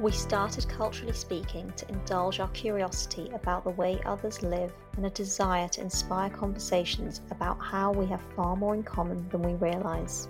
We started Culturally Speaking to indulge our curiosity about the way others live and a desire to inspire conversations about how we have far more in common than we realise.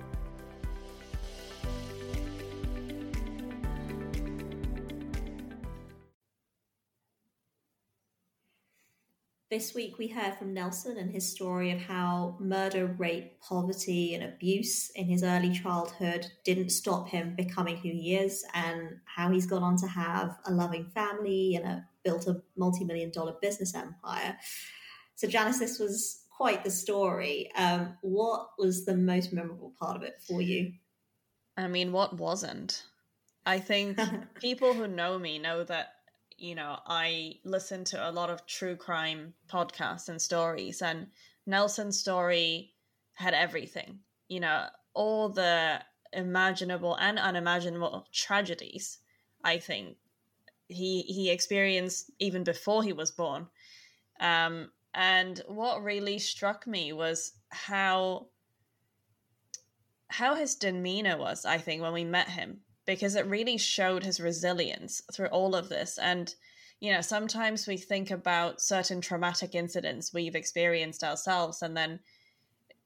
This week, we heard from Nelson and his story of how murder, rape, poverty, and abuse in his early childhood didn't stop him becoming who he is, and how he's gone on to have a loving family and a, built a multi million dollar business empire. So, Janice, this was quite the story. Um, what was the most memorable part of it for you? I mean, what wasn't? I think people who know me know that you know, I listen to a lot of true crime podcasts and stories, and Nelson's story had everything, you know, all the imaginable and unimaginable tragedies, I think he he experienced even before he was born. Um, and what really struck me was how how his demeanor was, I think, when we met him because it really showed his resilience through all of this. And, you know, sometimes we think about certain traumatic incidents we've experienced ourselves, and then,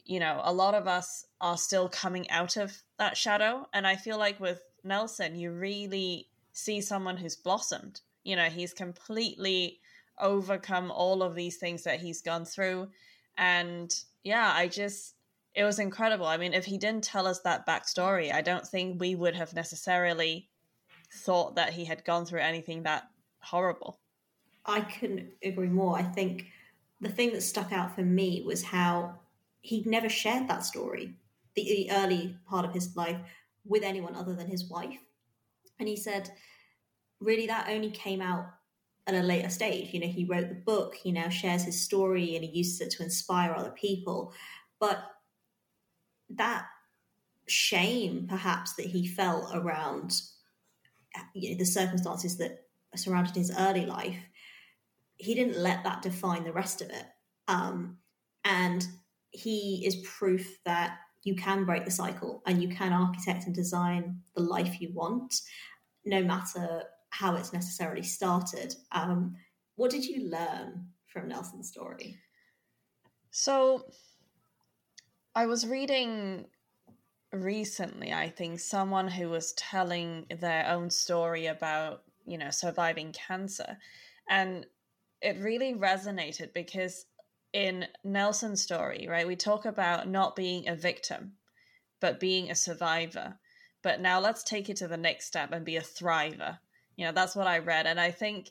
you know, a lot of us are still coming out of that shadow. And I feel like with Nelson, you really see someone who's blossomed. You know, he's completely overcome all of these things that he's gone through. And yeah, I just it was incredible. I mean, if he didn't tell us that backstory, I don't think we would have necessarily thought that he had gone through anything that horrible. I couldn't agree more. I think the thing that stuck out for me was how he'd never shared that story, the, the early part of his life, with anyone other than his wife. And he said, really, that only came out at a later stage. You know, he wrote the book, he now shares his story and he uses it to inspire other people. But that shame perhaps that he felt around you know, the circumstances that surrounded his early life he didn't let that define the rest of it. Um, and he is proof that you can break the cycle and you can architect and design the life you want no matter how it's necessarily started. Um, what did you learn from nelson's story? So I was reading recently, I think, someone who was telling their own story about, you know, surviving cancer. And it really resonated because in Nelson's story, right, we talk about not being a victim, but being a survivor. But now let's take it to the next step and be a thriver. You know, that's what I read. And I think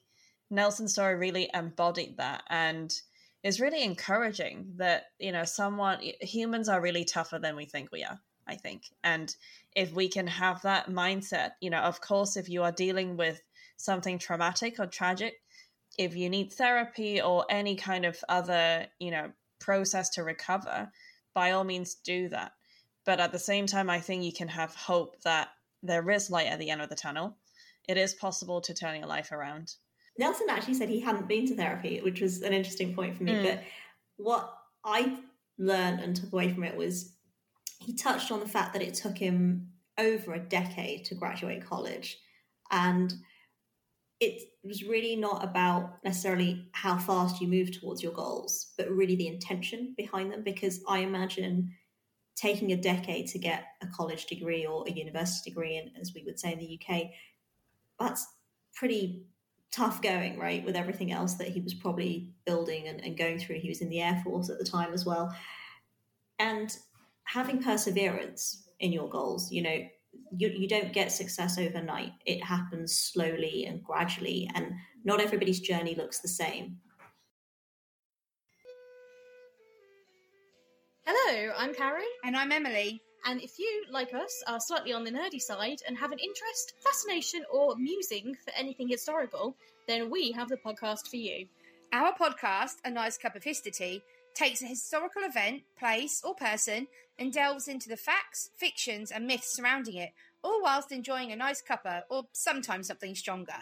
Nelson's story really embodied that. And is really encouraging that you know someone humans are really tougher than we think we are i think. And if we can have that mindset you know of course if you are dealing with something traumatic or tragic if you need therapy or any kind of other you know process to recover by all means do that. But at the same time i think you can have hope that there is light at the end of the tunnel. It is possible to turn your life around Nelson actually said he hadn't been to therapy, which was an interesting point for me. Mm. But what I learned and took away from it was he touched on the fact that it took him over a decade to graduate college. And it was really not about necessarily how fast you move towards your goals, but really the intention behind them. Because I imagine taking a decade to get a college degree or a university degree, and as we would say in the UK, that's pretty tough going, right, with everything else that he was probably building and, and going through. He was in the Air Force at the time as well. And having perseverance in your goals, you know, you, you don't get success overnight. It happens slowly and gradually, and not everybody's journey looks the same. Hello, I'm Carrie. And I'm Emily. And if you, like us, are slightly on the nerdy side and have an interest, fascination, or musing for anything historical, then we have the podcast for you. Our podcast, A Nice Cup of History, takes a historical event, place, or person and delves into the facts, fictions, and myths surrounding it, all whilst enjoying a nice cuppa or sometimes something stronger.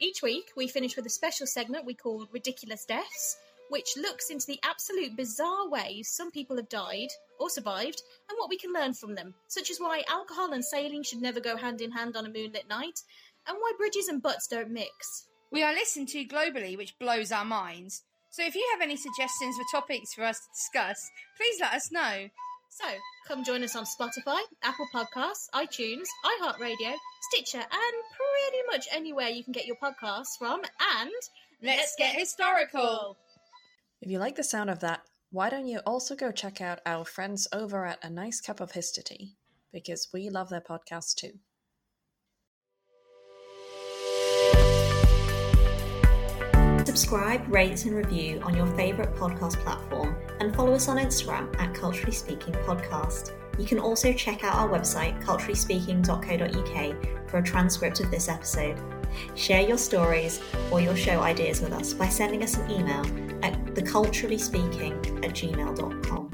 Each week, we finish with a special segment we call Ridiculous Deaths, which looks into the absolute bizarre ways some people have died or survived and what we can learn from them, such as why alcohol and sailing should never go hand in hand on a moonlit night, and why bridges and butts don't mix. We are listened to globally, which blows our minds. So if you have any suggestions for topics for us to discuss, please let us know. So, come join us on Spotify, Apple Podcasts, iTunes, iHeartRadio, Stitcher, and pretty much anywhere you can get your podcasts from. And Let's get historical. If you like the sound of that, why don't you also go check out our friends over at A Nice Cup of History? Because we love their podcast too. Subscribe, rate, and review on your favourite podcast platform and follow us on Instagram at Culturally Speaking Podcast. You can also check out our website, culturallyspeaking.co.uk, for a transcript of this episode. Share your stories or your show ideas with us by sending us an email at theculturallyspeaking at gmail.com.